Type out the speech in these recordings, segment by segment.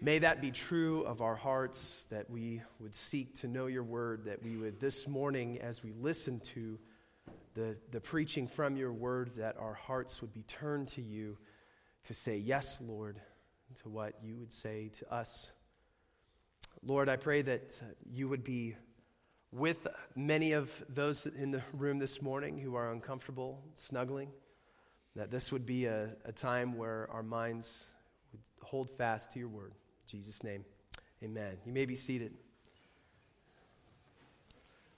May that be true of our hearts, that we would seek to know your word, that we would this morning, as we listen to the, the preaching from your word, that our hearts would be turned to you to say, Yes, Lord, to what you would say to us. Lord, I pray that uh, you would be with many of those in the room this morning who are uncomfortable, snuggling, that this would be a, a time where our minds would hold fast to your word. Jesus' name, amen. You may be seated.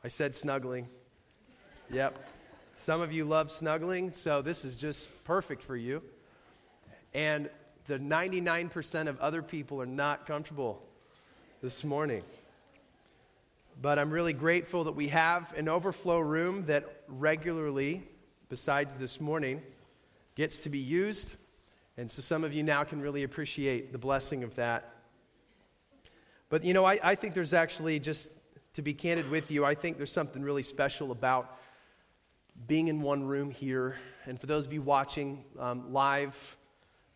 I said snuggling. Yep. Some of you love snuggling, so this is just perfect for you. And the 99% of other people are not comfortable this morning. But I'm really grateful that we have an overflow room that regularly, besides this morning, gets to be used. And so some of you now can really appreciate the blessing of that. But you know, I, I think there's actually, just to be candid with you, I think there's something really special about being in one room here. And for those of you watching um, live,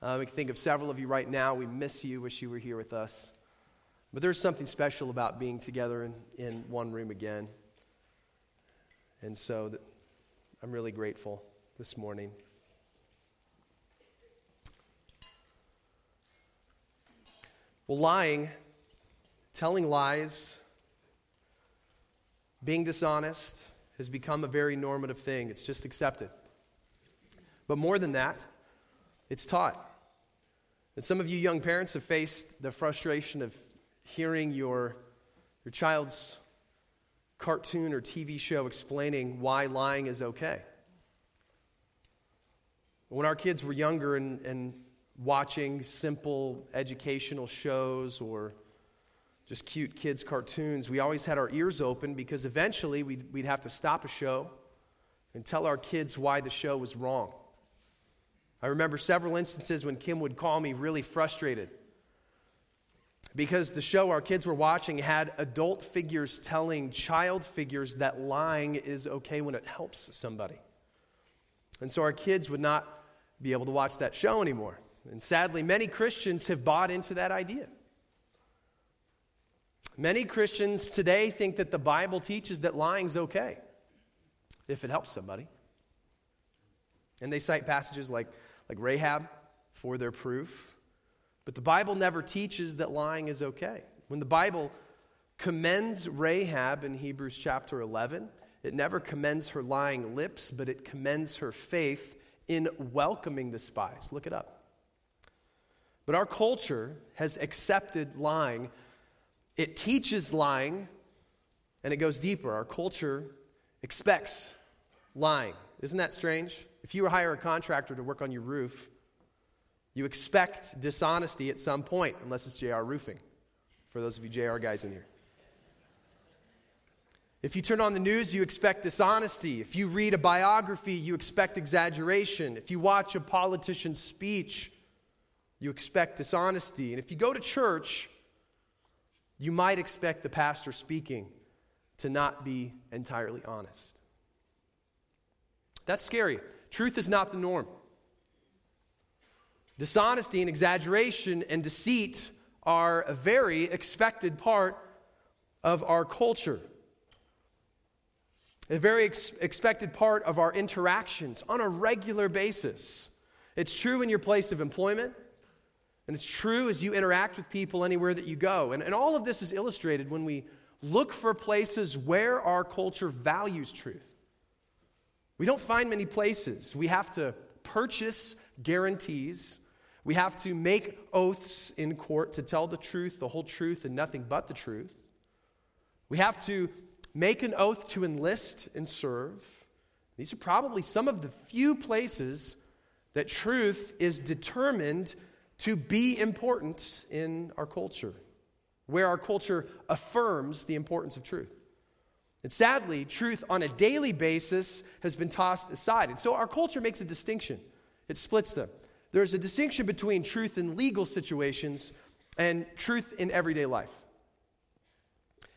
uh, we can think of several of you right now. We miss you, wish you were here with us. But there's something special about being together in, in one room again. And so th- I'm really grateful this morning. Well, lying Telling lies, being dishonest has become a very normative thing. It's just accepted. But more than that, it's taught. And some of you young parents have faced the frustration of hearing your, your child's cartoon or TV show explaining why lying is okay. When our kids were younger and, and watching simple educational shows or just cute kids' cartoons, we always had our ears open because eventually we'd, we'd have to stop a show and tell our kids why the show was wrong. I remember several instances when Kim would call me really frustrated because the show our kids were watching had adult figures telling child figures that lying is okay when it helps somebody. And so our kids would not be able to watch that show anymore. And sadly, many Christians have bought into that idea. Many Christians today think that the Bible teaches that lying's okay if it helps somebody. And they cite passages like, like Rahab for their proof. But the Bible never teaches that lying is okay. When the Bible commends Rahab in Hebrews chapter 11, it never commends her lying lips, but it commends her faith in welcoming the spies. Look it up. But our culture has accepted lying it teaches lying, and it goes deeper. Our culture expects lying. Isn't that strange? If you hire a contractor to work on your roof, you expect dishonesty at some point, unless it's JR Roofing, for those of you JR guys in here. If you turn on the news, you expect dishonesty. If you read a biography, you expect exaggeration. If you watch a politician's speech, you expect dishonesty. And if you go to church, you might expect the pastor speaking to not be entirely honest. That's scary. Truth is not the norm. Dishonesty and exaggeration and deceit are a very expected part of our culture. A very ex- expected part of our interactions on a regular basis. It's true in your place of employment. And it's true as you interact with people anywhere that you go. And, and all of this is illustrated when we look for places where our culture values truth. We don't find many places. We have to purchase guarantees. We have to make oaths in court to tell the truth, the whole truth, and nothing but the truth. We have to make an oath to enlist and serve. These are probably some of the few places that truth is determined to be important in our culture, where our culture affirms the importance of truth. And sadly, truth on a daily basis has been tossed aside. And so our culture makes a distinction, it splits them. There's a distinction between truth in legal situations and truth in everyday life.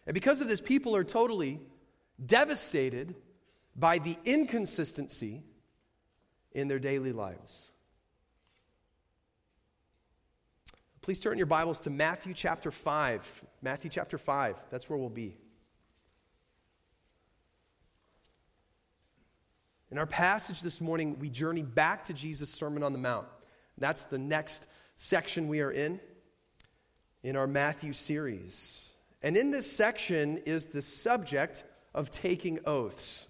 And because of this, people are totally devastated by the inconsistency in their daily lives. Please turn your Bibles to Matthew chapter 5. Matthew chapter 5. That's where we'll be. In our passage this morning, we journey back to Jesus' Sermon on the Mount. That's the next section we are in in our Matthew series. And in this section is the subject of taking oaths.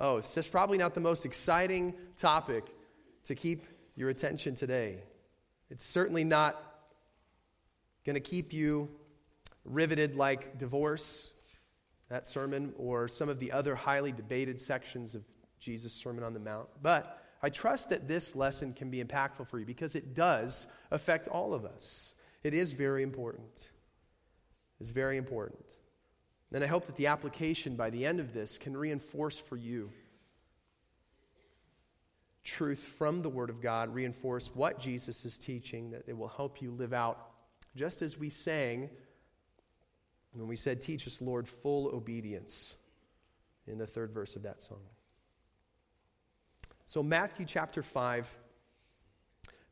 Oaths. That's probably not the most exciting topic to keep your attention today. It's certainly not going to keep you riveted like divorce, that sermon, or some of the other highly debated sections of Jesus' Sermon on the Mount. But I trust that this lesson can be impactful for you because it does affect all of us. It is very important. It's very important. And I hope that the application by the end of this can reinforce for you truth from the Word of God, reinforce what Jesus is teaching, that it will help you live out, just as we sang when we said, Teach us, Lord, full obedience in the third verse of that song. So, Matthew chapter 5,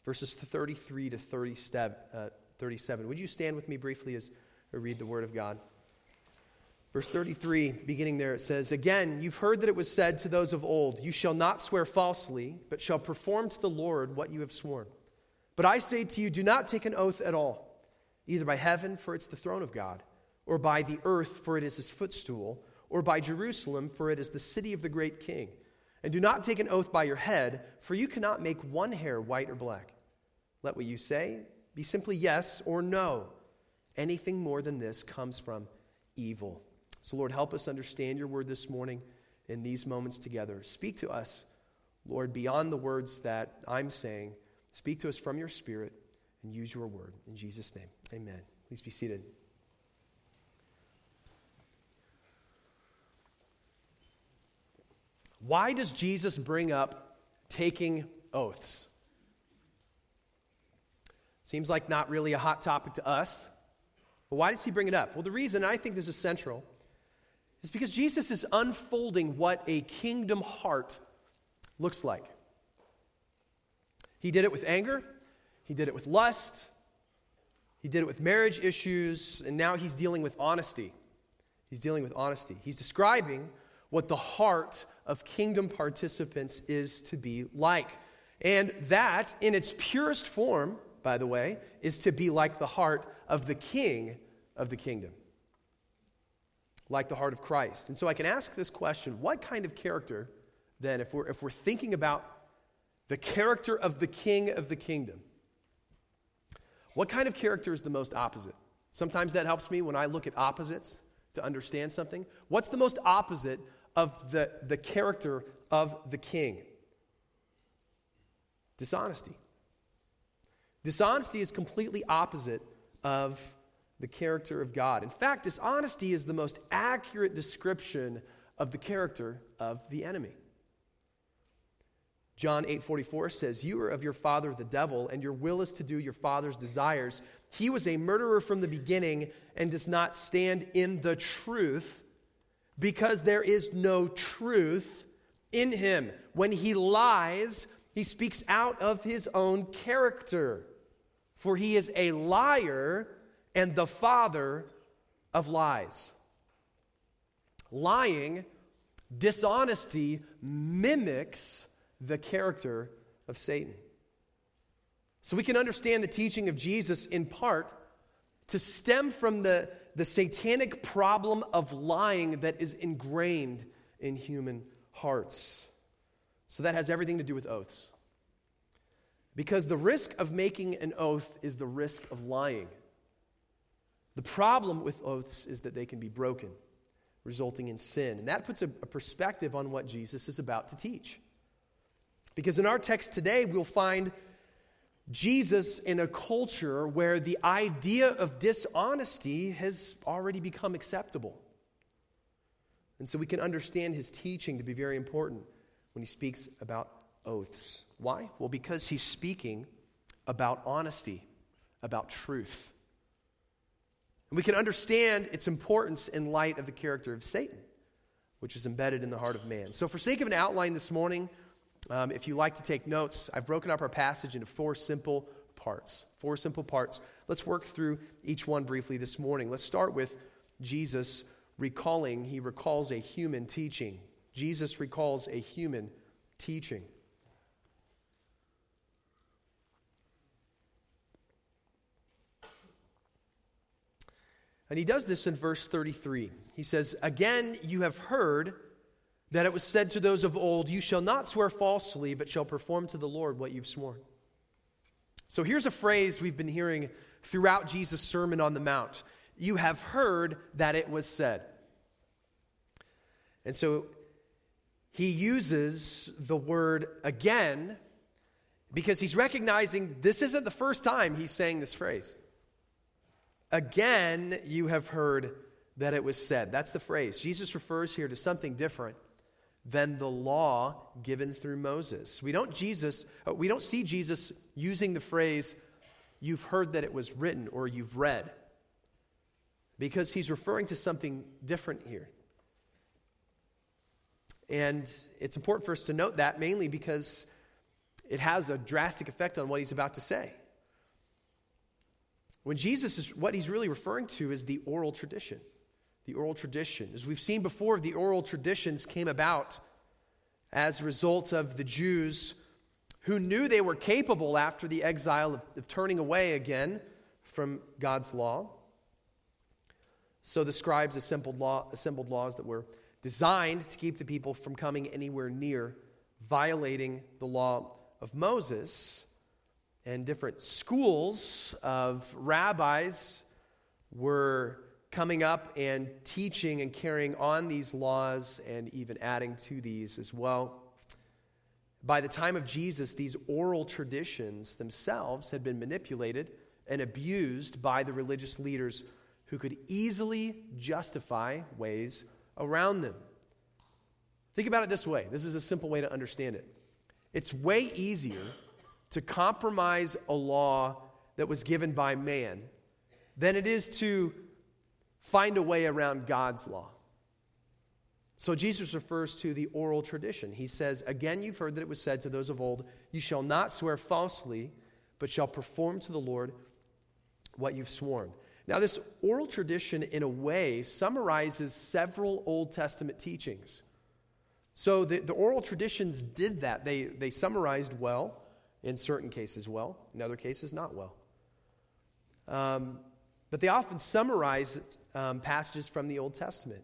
verses 33 to 37. Uh, 37. Would you stand with me briefly as I read the Word of God? Verse 33, beginning there, it says, Again, you've heard that it was said to those of old, You shall not swear falsely, but shall perform to the Lord what you have sworn. But I say to you, do not take an oath at all, either by heaven, for it's the throne of God, or by the earth, for it is his footstool, or by Jerusalem, for it is the city of the great king. And do not take an oath by your head, for you cannot make one hair white or black. Let what you say be simply yes or no. Anything more than this comes from evil. So, Lord, help us understand your word this morning in these moments together. Speak to us, Lord, beyond the words that I'm saying. Speak to us from your spirit and use your word. In Jesus' name, amen. Please be seated. Why does Jesus bring up taking oaths? Seems like not really a hot topic to us. But why does he bring it up? Well, the reason I think this is central is because Jesus is unfolding what a kingdom heart looks like. He did it with anger, he did it with lust, he did it with marriage issues, and now he's dealing with honesty. He's dealing with honesty. He's describing what the heart of kingdom participants is to be like. And that, in its purest form, by the way, is to be like the heart of the king of the kingdom like the heart of Christ. And so I can ask this question what kind of character, then, if we're, if we're thinking about the character of the king of the kingdom, what kind of character is the most opposite? Sometimes that helps me when I look at opposites to understand something. What's the most opposite of the, the character of the king? Dishonesty. Dishonesty is completely opposite of the character of God. In fact, dishonesty is the most accurate description of the character of the enemy. John 8:44 says, "You are of your father the devil, and your will is to do your father's desires. He was a murderer from the beginning and does not stand in the truth, because there is no truth in him. When he lies, he speaks out of his own character, for he is a liar and the father of lies. Lying, dishonesty mimics the character of Satan. So we can understand the teaching of Jesus in part to stem from the, the satanic problem of lying that is ingrained in human hearts. So that has everything to do with oaths. Because the risk of making an oath is the risk of lying. The problem with oaths is that they can be broken, resulting in sin. And that puts a, a, perspective on what Jesus is about to teach. Because in our text today, we'll find Jesus in a culture where the idea of dishonesty has already become acceptable. And so we can understand his teaching to be very important when he speaks about oaths. Why? Well, because he's speaking about honesty, about truth. And we can understand its importance in light of the character of Satan, which is embedded in the heart of man. So, for sake of an outline this morning, um, if you like to take notes, I've broken up our passage into four simple parts. Four simple parts. Let's work through each one briefly this morning. Let's start with Jesus recalling, he recalls a human teaching. Jesus recalls a human teaching. And he does this in verse 33. He says, Again, you have heard that it was said to those of old, You shall not swear falsely, but shall perform to the Lord what you've sworn. So here's a phrase we've been hearing throughout Jesus' Sermon on the Mount You have heard that it was said. And so he uses the word again because he's recognizing this isn't the first time he's saying this phrase. Again, you have heard that it was said. That's the phrase. Jesus refers here to something different than the law given through Moses. We don't Jesus uh, we don't see Jesus using the phrase you've heard that it was written or you've read because he's referring to something different here. And it's important for us to note that mainly because it has a drastic effect on what he's about to say. When Jesus is, what he's really referring to is the oral tradition. The oral tradition. As we've seen before, the oral traditions came about as a result of the Jews who knew they were capable after the exile of, of turning away again from God's law. So the scribes assembled, law, assembled laws that were designed to keep the people from coming anywhere near violating the law of Moses and different schools of rabbis were coming up and teaching and carrying on these laws and even adding to these as well. By the time of Jesus, these oral traditions themselves had been manipulated and abused by the religious leaders who could easily justify ways around them. Think about it this way this is a simple way to understand it. It's way easier to compromise a law that was given by man than it is to find a way around God's law. So Jesus refers to the oral tradition. He says, Again, you've heard that it was said to those of old, You shall not swear falsely, but shall perform to the Lord what you've sworn. Now, this oral tradition, in a way, summarizes several Old Testament teachings. So the, the oral traditions did that. They, they summarized well in certain cases well, in other cases not well. Um, but they often summarize um, passages from the Old Testament.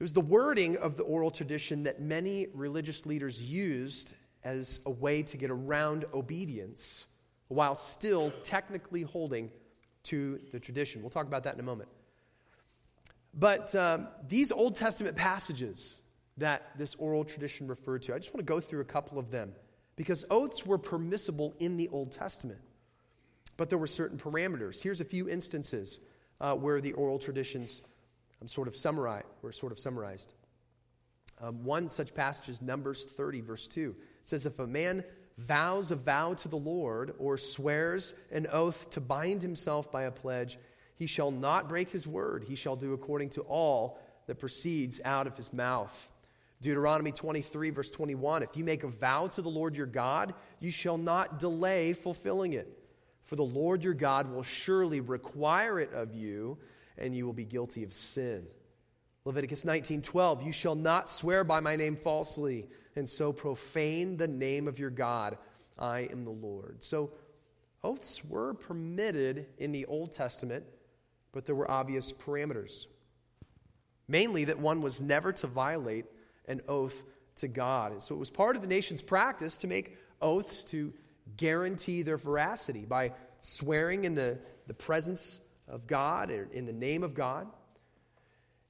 It was the wording of the oral tradition that many religious leaders used as a way to get around obedience while still technically holding to the tradition. We'll talk about that in a moment. But um, these Old Testament passages that this oral tradition referred to, I just want to go through a couple of them because oaths were permissible in the Old Testament, but there were certain parameters. Here's a few instances uh, where the oral traditions um, sort of summarize, were sort of summarized. Um, one such passage is Numbers 30, verse 2. It says, If a man vows a vow to the Lord or swears an oath to bind himself by a pledge, he shall not break his word. He shall do according to all that proceeds out of his mouth. Deuteronomy 23, verse 21 If you make a vow to the Lord your God, you shall not delay fulfilling it. For the Lord your God will surely require it of you, and you will be guilty of sin. Leviticus 19:12 You shall not swear by my name falsely and so profane the name of your God. I am the Lord. So oaths were permitted in the Old Testament, but there were obvious parameters. Mainly that one was never to violate an oath to God. So it was part of the nation's practice to make oaths to guarantee their veracity by swearing in the, the presence of God in the name of God.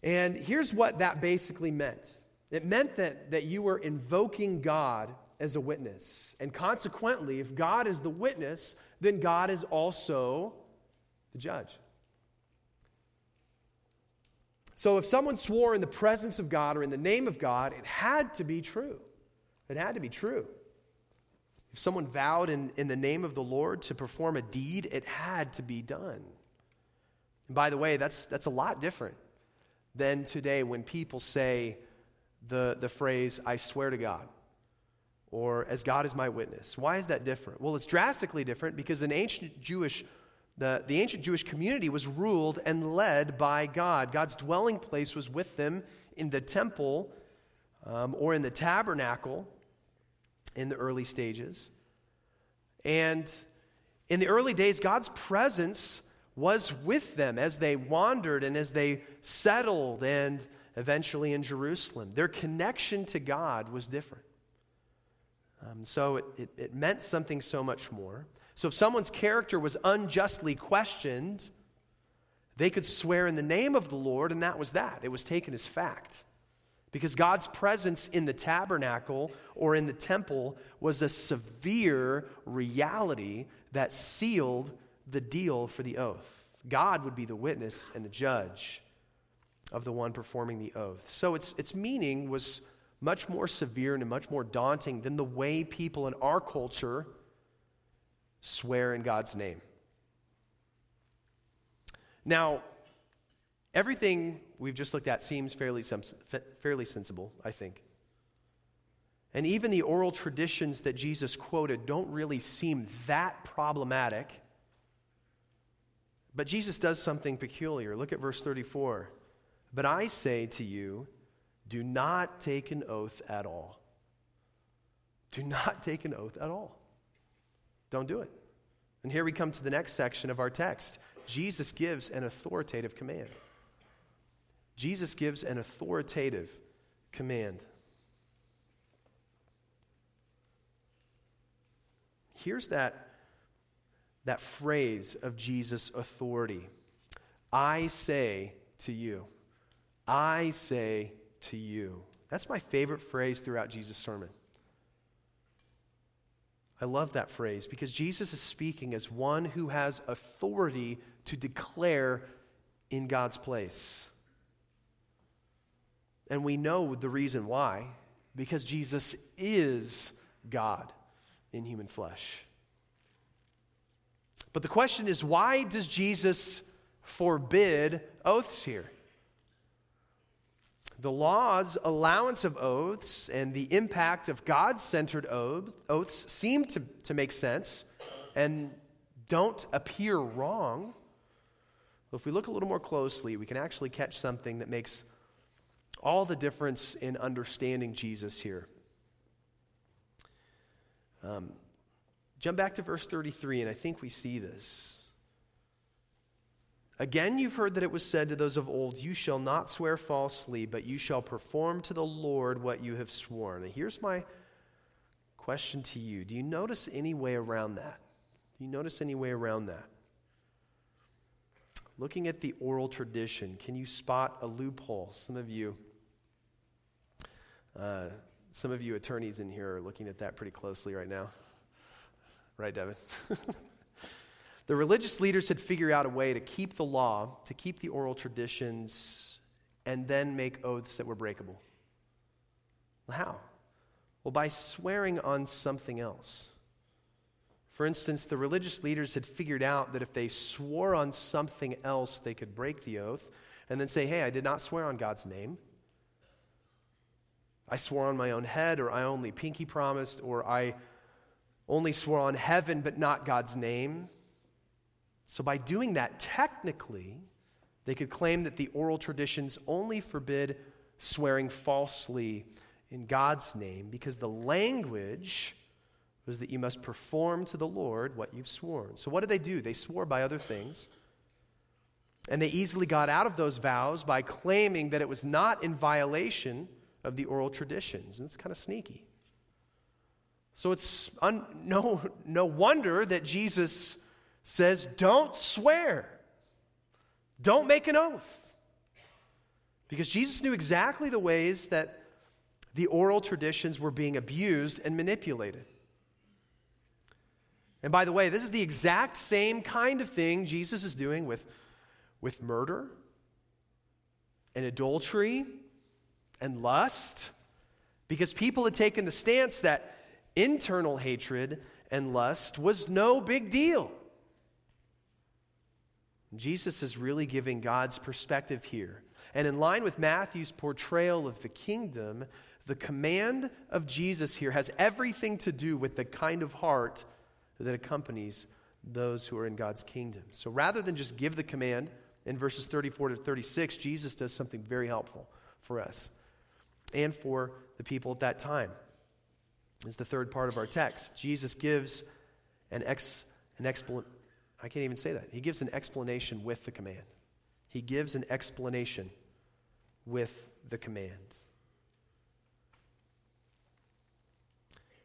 And here's what that basically meant it meant that, that you were invoking God as a witness. And consequently, if God is the witness, then God is also the judge. So if someone swore in the presence of God or in the name of God, it had to be true. It had to be true. If someone vowed in, in the name of the Lord to perform a deed, it had to be done. And by the way, that's, that's a lot different than today when people say the, the phrase, I swear to God, or as God is my witness. Why is that different? Well, it's drastically different because an ancient Jewish the, the ancient Jewish community was ruled and led by God. God's dwelling place was with them in the temple um, or in the tabernacle in the early stages. And in the early days, God's presence was with them as they wandered and as they settled and eventually in Jerusalem. Their connection to God was different. Um, so it, it, it meant something so much more. So if someone's character was unjustly questioned, they could swear in the name of the Lord, and that was that. It was taken as fact. Because God's presence in the tabernacle or in the temple was a severe reality that sealed the deal for the oath. God would be the witness and the judge of the one performing the oath. So its, its meaning was much more severe and much more daunting than the way people in our culture swear in God's name. Now, everything we've just looked at seems fairly, fairly sensible, I think. And even the oral traditions that Jesus quoted don't really seem that problematic. But Jesus does something peculiar. Look at verse 34. But I say to you, do not take an oath at all. Do not take an oath at all. Don't do it. And here we come to the next section of our text. Jesus gives an authoritative command. Jesus gives an authoritative command. Here's that, that phrase of Jesus' authority I say to you. I say to you. That's my favorite phrase throughout Jesus' sermon. I love that phrase because Jesus is speaking as one who has authority to declare in God's place. And we know the reason why because Jesus is God in human flesh. But the question is why does Jesus forbid oaths here? The law's allowance of oaths and the impact of God centered oaths seem to, to make sense and don't appear wrong. If we look a little more closely, we can actually catch something that makes all the difference in understanding Jesus here. Um, jump back to verse 33, and I think we see this. Again, you've heard that it was said to those of old, You shall not swear falsely, but you shall perform to the Lord what you have sworn. And here's my question to you Do you notice any way around that? Do you notice any way around that? Looking at the oral tradition, can you spot a loophole? Some of you, uh, some of you attorneys in here are looking at that pretty closely right now. Right, Devin? The religious leaders had figured out a way to keep the law, to keep the oral traditions, and then make oaths that were breakable. How? Well, by swearing on something else. For instance, the religious leaders had figured out that if they swore on something else, they could break the oath and then say, Hey, I did not swear on God's name. I swore on my own head, or I only pinky promised, or I only swore on heaven but not God's name. So, by doing that, technically, they could claim that the oral traditions only forbid swearing falsely in God's name because the language was that you must perform to the Lord what you've sworn. So, what did they do? They swore by other things. And they easily got out of those vows by claiming that it was not in violation of the oral traditions. And it's kind of sneaky. So, it's un- no, no wonder that Jesus says, don't swear, don't make an oath. Because Jesus knew exactly the ways that the oral traditions were being abused and manipulated. And by the way, this is the exact same kind of thing Jesus is doing with, with murder and adultery and lust, because people had taken the stance that internal hatred and lust was no big deal. Jesus is really giving God's perspective here. And in line with Matthew's portrayal of the kingdom, The command of Jesus here has everything to do with the kind of heart that accompanies those who are in God's kingdom. So rather than just give the command in verses 34 to 36, Jesus does something very helpful for us and for the people at that time. Is the third part of our text. Jesus gives an ex an explanation. I can't even say that. He gives an explanation with the command. He gives an explanation with the command.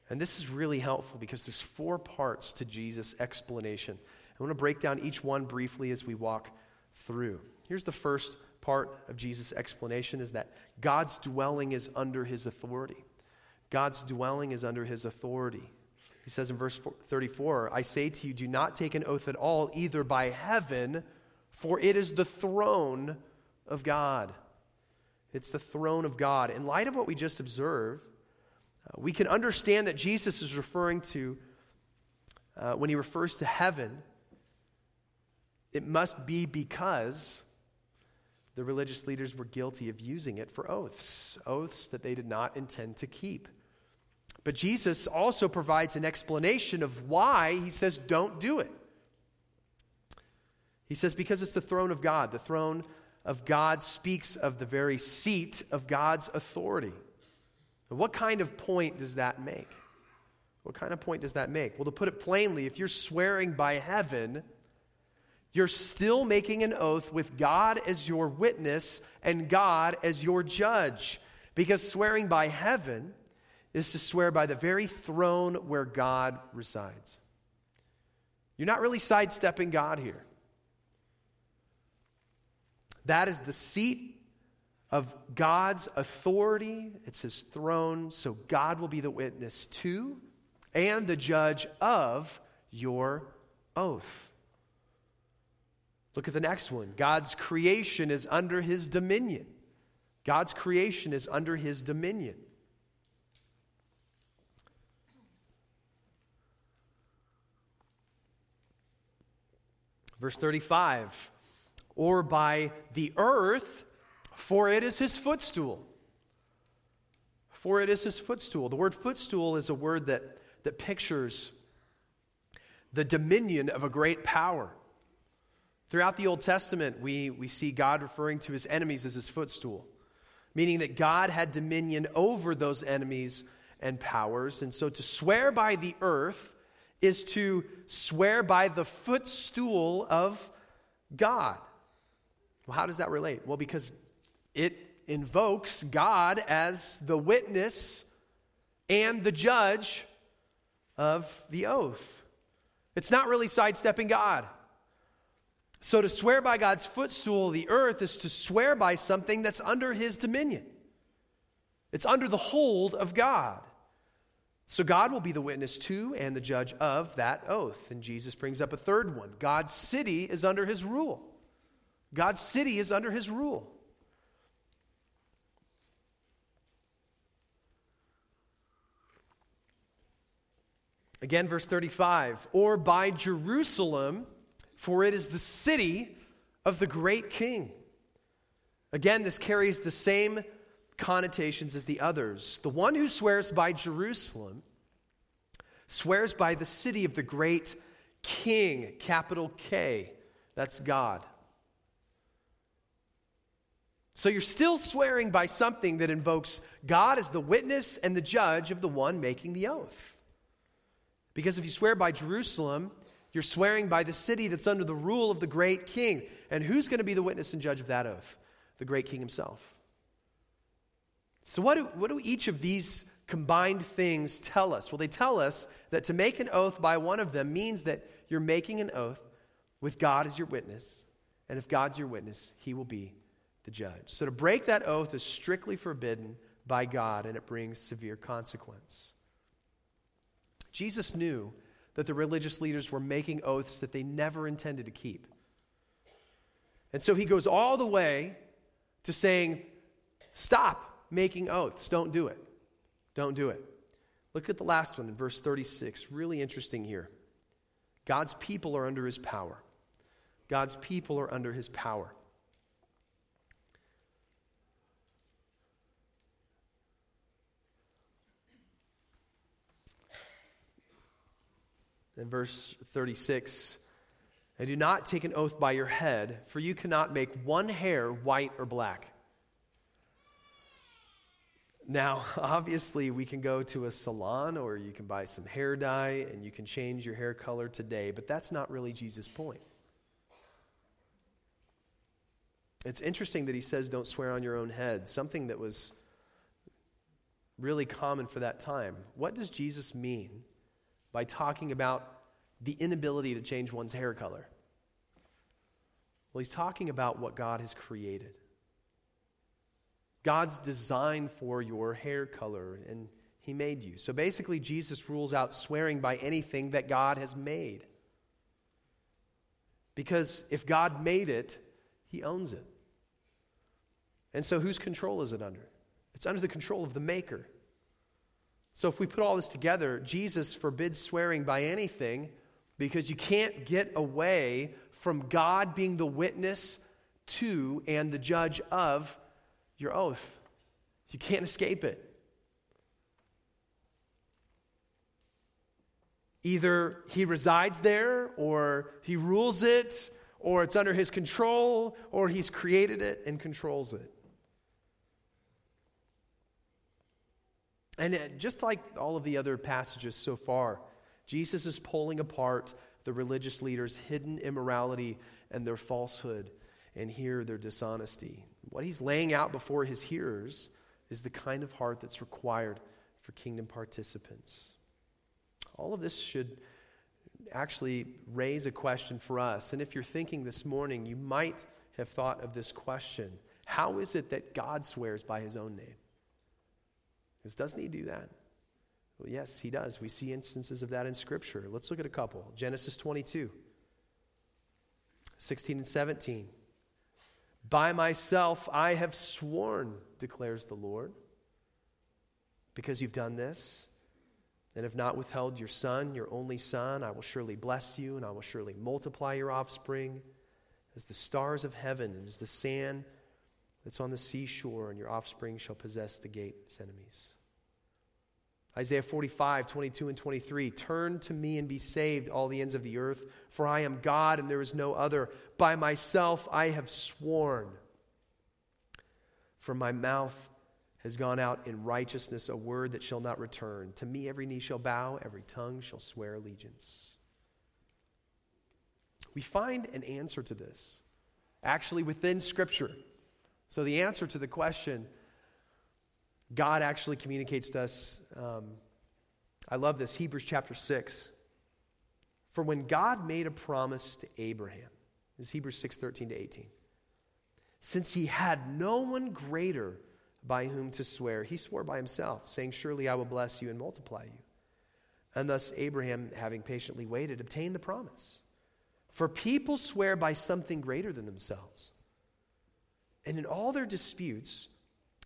And this is really helpful because there's four parts to Jesus' explanation. I want to break down each one briefly as we walk through. Here's the first part of Jesus' explanation is that God's dwelling is under his authority. God's dwelling is under his authority. He says in verse 34, I say to you, do not take an oath at all, either by heaven, for it is the throne of God. It's the throne of God. In light of what we just observed, uh, we can understand that Jesus is referring to, uh, when he refers to heaven, it must be because the religious leaders were guilty of using it for oaths, oaths that they did not intend to keep. But Jesus also provides an explanation of why he says, don't do it. He says, because it's the throne of God. The throne of God speaks of the very seat of God's authority. And what kind of point does that make? What kind of point does that make? Well, to put it plainly, if you're swearing by heaven, you're still making an oath with God as your witness and God as your judge. Because swearing by heaven is to swear by the very throne where God resides. You're not really sidestepping God here. That is the seat of God's authority, it's his throne, so God will be the witness to and the judge of your oath. Look at the next one. God's creation is under his dominion. God's creation is under his dominion. Verse 35 or by the earth, for it is his footstool. For it is his footstool. The word footstool is a word that, that pictures the dominion of a great power. Throughout the Old Testament, we, we see God referring to his enemies as his footstool, meaning that God had dominion over those enemies and powers. And so to swear by the earth is to swear by the footstool of God. Well, how does that relate? Well, because it invokes God as the witness and the judge of the oath. It's not really sidestepping God. So to swear by God's footstool, the earth, is to swear by something that's under his dominion. It's under the hold of God. So God will be the witness to and the judge of that oath. And Jesus brings up a third one God's city is under his rule. God's city is under his rule. Again, verse 35 or by Jerusalem, for it is the city of the great king. Again, this carries the same connotations as the others. The one who swears by Jerusalem swears by the city of the great king, capital K. That's God. So you're still swearing by something that invokes God as the witness and the judge of the one making the oath. Because if you swear by Jerusalem, you're swearing by the city that's under the rule of the great king. And who's going to be the witness and judge of that oath? The great king himself. So, what do, what do each of these combined things tell us? Well, they tell us that to make an oath by one of them means that you're making an oath with God as your witness. And if God's your witness, he will be the judge. So, to break that oath is strictly forbidden by God, and it brings severe consequence. Jesus knew that the religious leaders were making oaths that they never intended to keep. And so he goes all the way to saying, Stop making oaths. Don't do it. Don't do it. Look at the last one in verse 36. Really interesting here. God's people are under his power. God's people are under his power. In verse 36, and do not take an oath by your head, for you cannot make one hair white or black. Now, obviously, we can go to a salon or you can buy some hair dye and you can change your hair color today, but that's not really Jesus' point. It's interesting that he says, don't swear on your own head, something that was really common for that time. What does Jesus mean by talking about the inability to change one's hair color? Well, he's talking about what God has created. God's design for your hair color, and he made you. So basically, Jesus rules out swearing by anything that God has made. Because if God made it, he owns it. And so, whose control is it under? It's under the control of the Maker. So, if we put all this together, Jesus forbids swearing by anything because you can't get away from God being the witness to and the judge of your oath. You can't escape it. Either he resides there, or he rules it, or it's under his control, or he's created it and controls it. And just like all of the other passages so far, Jesus is pulling apart the religious leaders' hidden immorality and their falsehood, and here their dishonesty. What he's laying out before his hearers is the kind of heart that's required for kingdom participants. All of this should actually raise a question for us. And if you're thinking this morning, you might have thought of this question How is it that God swears by his own name? Because doesn't he do that? Well, yes, he does. We see instances of that in Scripture. Let's look at a couple. Genesis 22, 16 and 17. By myself I have sworn, declares the Lord, because you've done this and have not withheld your son, your only son. I will surely bless you, and I will surely multiply your offspring as the stars of heaven and as the sand that's on the seashore, and your offspring shall possess the gate's enemies. Isaiah 45, 22 and 23. Turn to me and be saved, all the ends of the earth, for I am God and there is no other. By myself I have sworn. From my mouth has gone out in righteousness a word that shall not return. To me every knee shall bow, every tongue shall swear allegiance. We find an answer to this actually within Scripture. So, the answer to the question, God actually communicates to us. Um, I love this, Hebrews chapter 6. For when God made a promise to Abraham, this is Hebrews 6 13 to 18. Since he had no one greater by whom to swear, he swore by himself, saying, Surely I will bless you and multiply you. And thus Abraham, having patiently waited, obtained the promise. For people swear by something greater than themselves. And in all their disputes,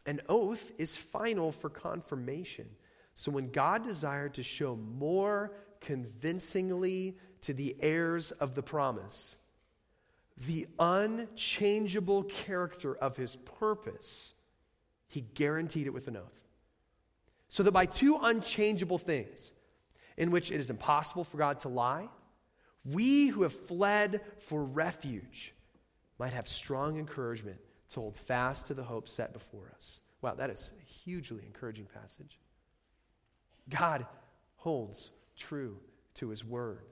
an oath is final for confirmation. So when God desired to show more convincingly to the heirs of the promise the unchangeable character of his purpose, he guaranteed it with an oath. So that by two unchangeable things, in which it is impossible for God to lie, we who have fled for refuge might have strong encouragement to hold fast to the hope set before us. Wow, that is a hugely encouraging passage. God holds true to his word.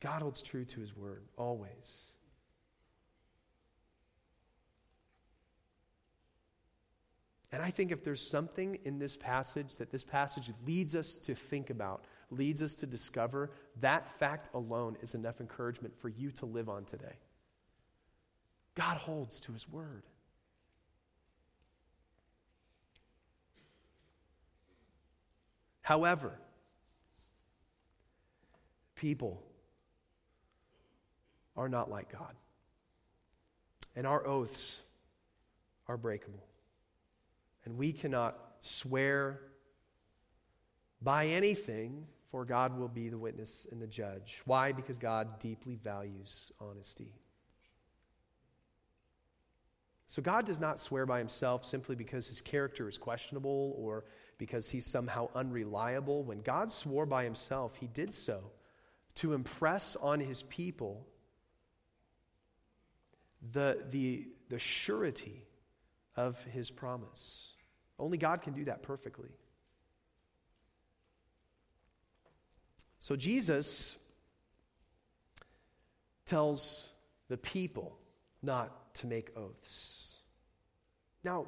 God holds true to his word always. And I think if there's something in this passage that this passage leads us to think about, leads us to discover, that fact alone is enough encouragement for you to live on today. God holds to his word. However, people are not like God. And our oaths are breakable. And we cannot swear by anything, for God will be the witness and the judge. Why? Because God deeply values honesty. So God does not swear by himself simply because his character is questionable or because he's somehow unreliable. When God swore by himself, he did so to impress on his people the, the, the surety of his promise. Only God can do that perfectly. So Jesus tells the people not to make oaths. Now,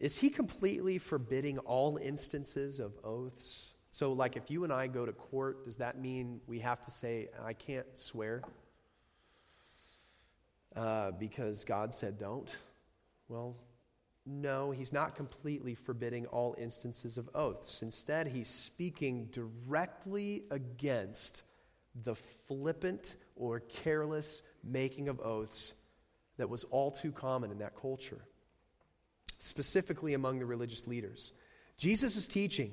is he completely forbidding all instances of oaths? So, like if you and I go to court, does that mean we have to say, I can't swear uh, because God said don't? Well, no, he's not completely forbidding all instances of oaths. Instead, he's speaking directly against the flippant or careless making of oaths that was all too common in that culture, specifically among the religious leaders. Jesus is teaching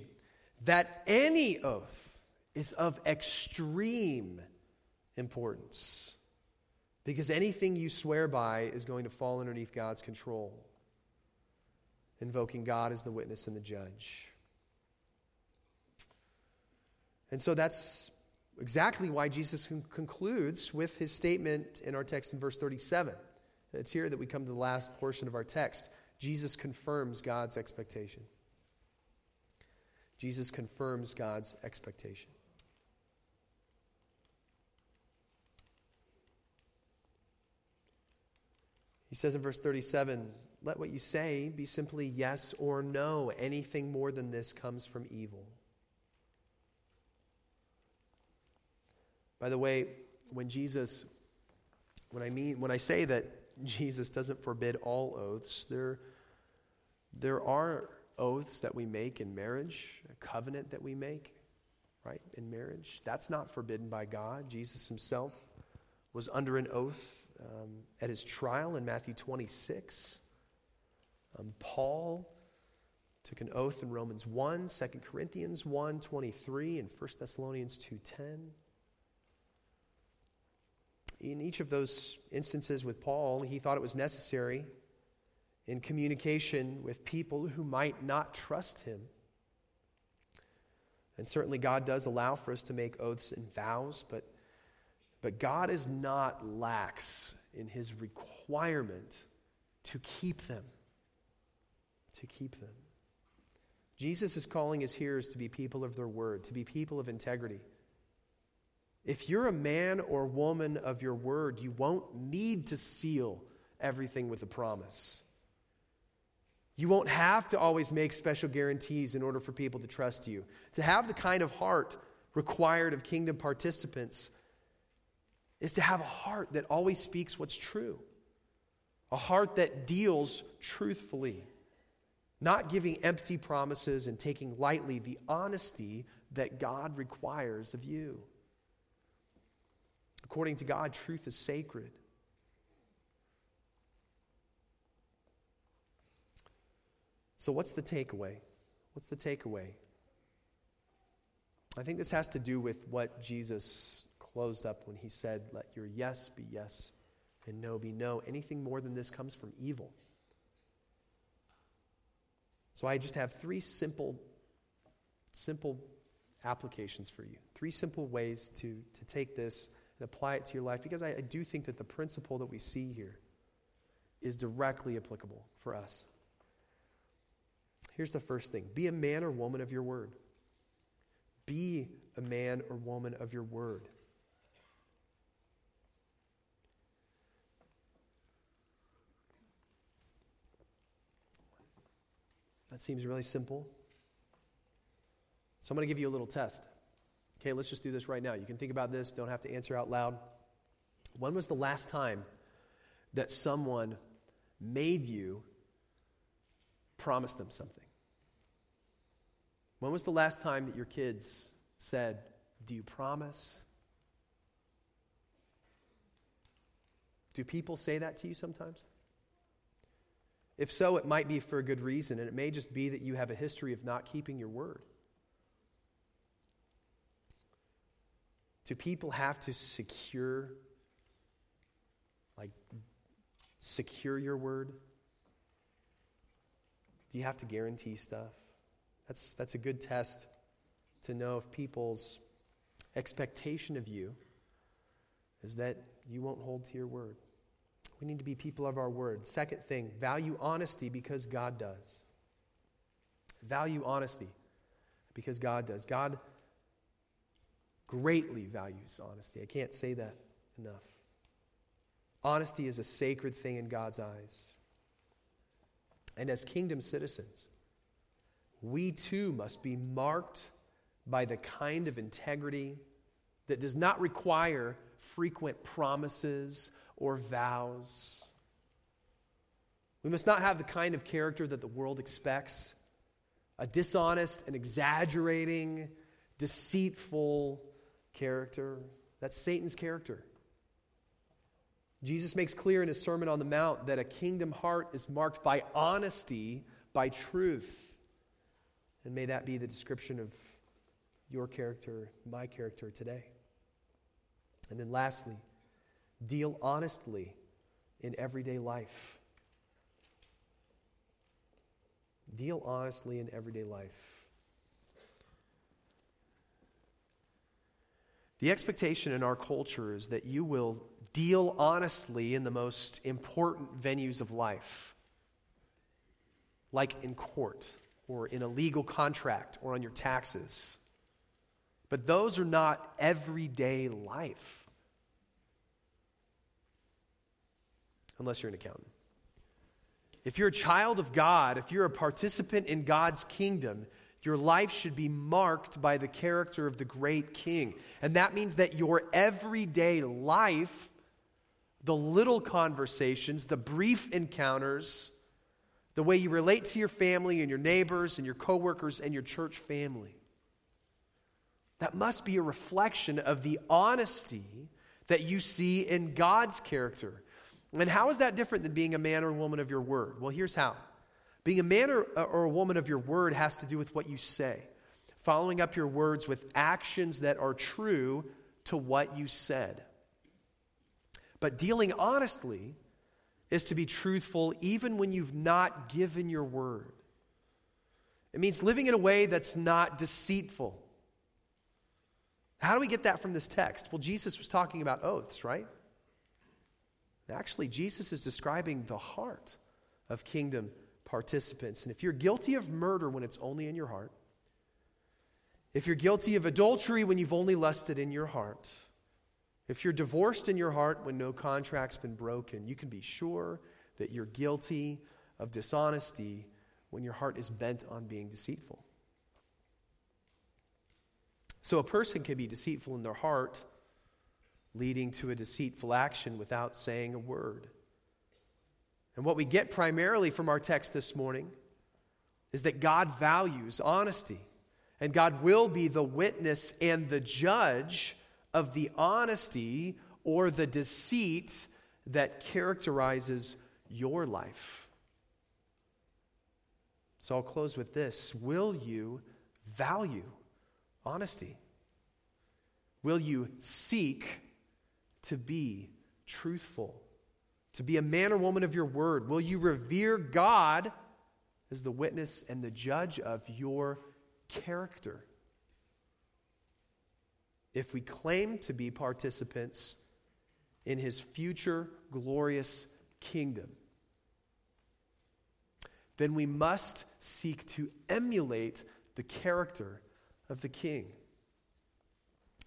that any oath is of extreme importance because anything you swear by is going to fall underneath God's control invoking God as the witness and the judge. And so that's exactly why Jesus concludes with his statement in our text in verse 37. It's here that we come to the last portion of our text. Jesus confirms God's expectation. Jesus confirms God's expectation. He says in verse 37 let what you say be simply yes or no. Anything more than this comes from evil. By the way, when Jesus, when I mean, when I say that Jesus doesn't forbid all oaths, there, there are oaths that we make in marriage, a covenant that we make, right, in marriage. That's not forbidden by God. Jesus himself was under an oath um, at his trial in Matthew 26. Um, Paul took an oath in Romans 1, 2 Corinthians 1, 23, and 1 Thessalonians 2.10. In each of those instances with Paul, he thought it was necessary in communication with people who might not trust him. And certainly, God does allow for us to make oaths and vows, but, but God is not lax in his requirement to keep them to keep them. Jesus is calling his hearers to be people of their word, to be people of integrity. If you're a man or woman of your word, you won't need to seal everything with a promise. You won't have to always make special guarantees in order for people to trust you. To have the kind of heart required of kingdom participants is to have a heart that always speaks what's true, a heart that deals truthfully not giving empty promises and taking lightly the honesty that God requires of you. According to God, truth is sacred. So, what's the takeaway? What's the takeaway? I think this has to do with what Jesus closed up when he said, Let your yes be yes and no be no. Anything more than this comes from evil. So I just have three simple, simple applications for you. Three simple ways to, to take this and apply it to your life because I, I do think that the principle that we see here is directly applicable for us. Here's the first thing be a man or woman of your word. Be a man or woman of your word. That seems really simple. So I'm going to give you a little test. Okay, let's just do this right now. You can think about this, don't have to answer out loud. When was the last time that someone made you promise them something? When was the last time that your kids said, Do you promise? Do people say that to you sometimes? If so, it might be for a good reason, and it may just be that you have a history of not keeping your word. Do people have to secure, like, secure your word? Do you have to guarantee stuff? That's, that's a good test to know if people's expectation of you is that you won't hold to your word. We need to be people of our word. Second thing, value honesty because God does. Value honesty because God does. God greatly values honesty. I can't say that enough. Honesty is a sacred thing in God's eyes. And as kingdom citizens, we too must be marked by the kind of integrity that does not require frequent promises or vows. We must not have the kind of character that the world expects a dishonest and exaggerating, deceitful character. That's Satan's character. Jesus makes clear in his Sermon on the Mount that a kingdom heart is marked by honesty, by truth. And may that be the description of your character, my character today. And then lastly, deal honestly in everyday life. Deal honestly in everyday life. The expectation in our culture is that you will deal honestly in the most important venues of life, like in court or in a legal contract or on your taxes. But those are not everyday life. Unless you're an accountant. If you're a child of God, if you're a participant in God's kingdom, your life should be marked by the character of the great king. And that means that your everyday life, the little conversations, the brief encounters, the way you relate to your family and your neighbors and your coworkers and your church family, that must be a reflection of the honesty that you see in God's character. And how is that different than being a man or woman of your word? Well, here's how. Being a man or, uh, or a woman of your word has to do with what you say, following up your words with actions that are true to what you said. But dealing honestly is to be truthful even when you've not given your word. It means living in a way that's not deceitful. How do we get that from this text? Well, Jesus was talking about oaths, right? Actually, Jesus is describing the heart of kingdom participants. And if you're guilty of murder when it's only in your heart, if you're guilty of adultery when you've only lusted in your heart, if you're divorced in your heart when no contract's been broken, you can be sure that you're guilty of dishonesty when your heart is bent on being deceitful. So a person can be deceitful in their heart leading to a deceitful action without saying a word. And what we get primarily from our text this morning is that God values honesty, and God will be the witness and the judge of the honesty or the deceit that characterizes your life. So I'll close with this Will you value honesty? Will you seek to be truthful, to be a man or woman of your word? Will you revere God as the witness and the judge of your character? If we claim to be participants in his future glorious kingdom, then we must seek to emulate the character of the king.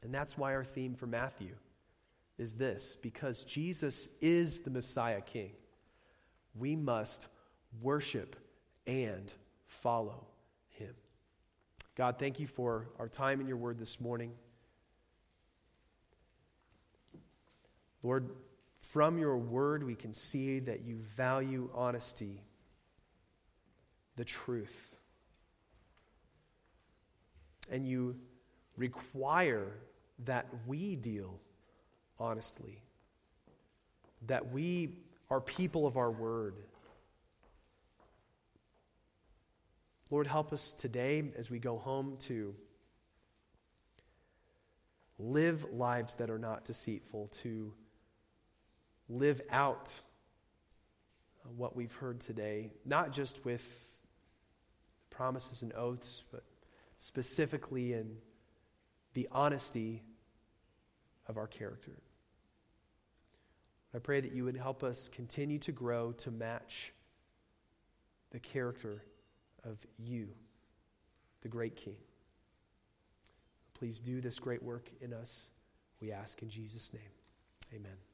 And that's why our theme for Matthew is this because Jesus is the Messiah King, we must worship and follow him. God, thank you for our time in your word this morning. Lord, from your word, we can see that you value honesty, the truth, and you require that we deal honestly. That we are people of our word. Lord, help us today as we go home to live lives that are not deceitful, to live out what we've heard today, not just with promises and oaths, but specifically in the honesty of our character. I pray that you would help us continue to grow to match the character of you, the great King. Please do this great work in us, we ask in Jesus' name. Amen.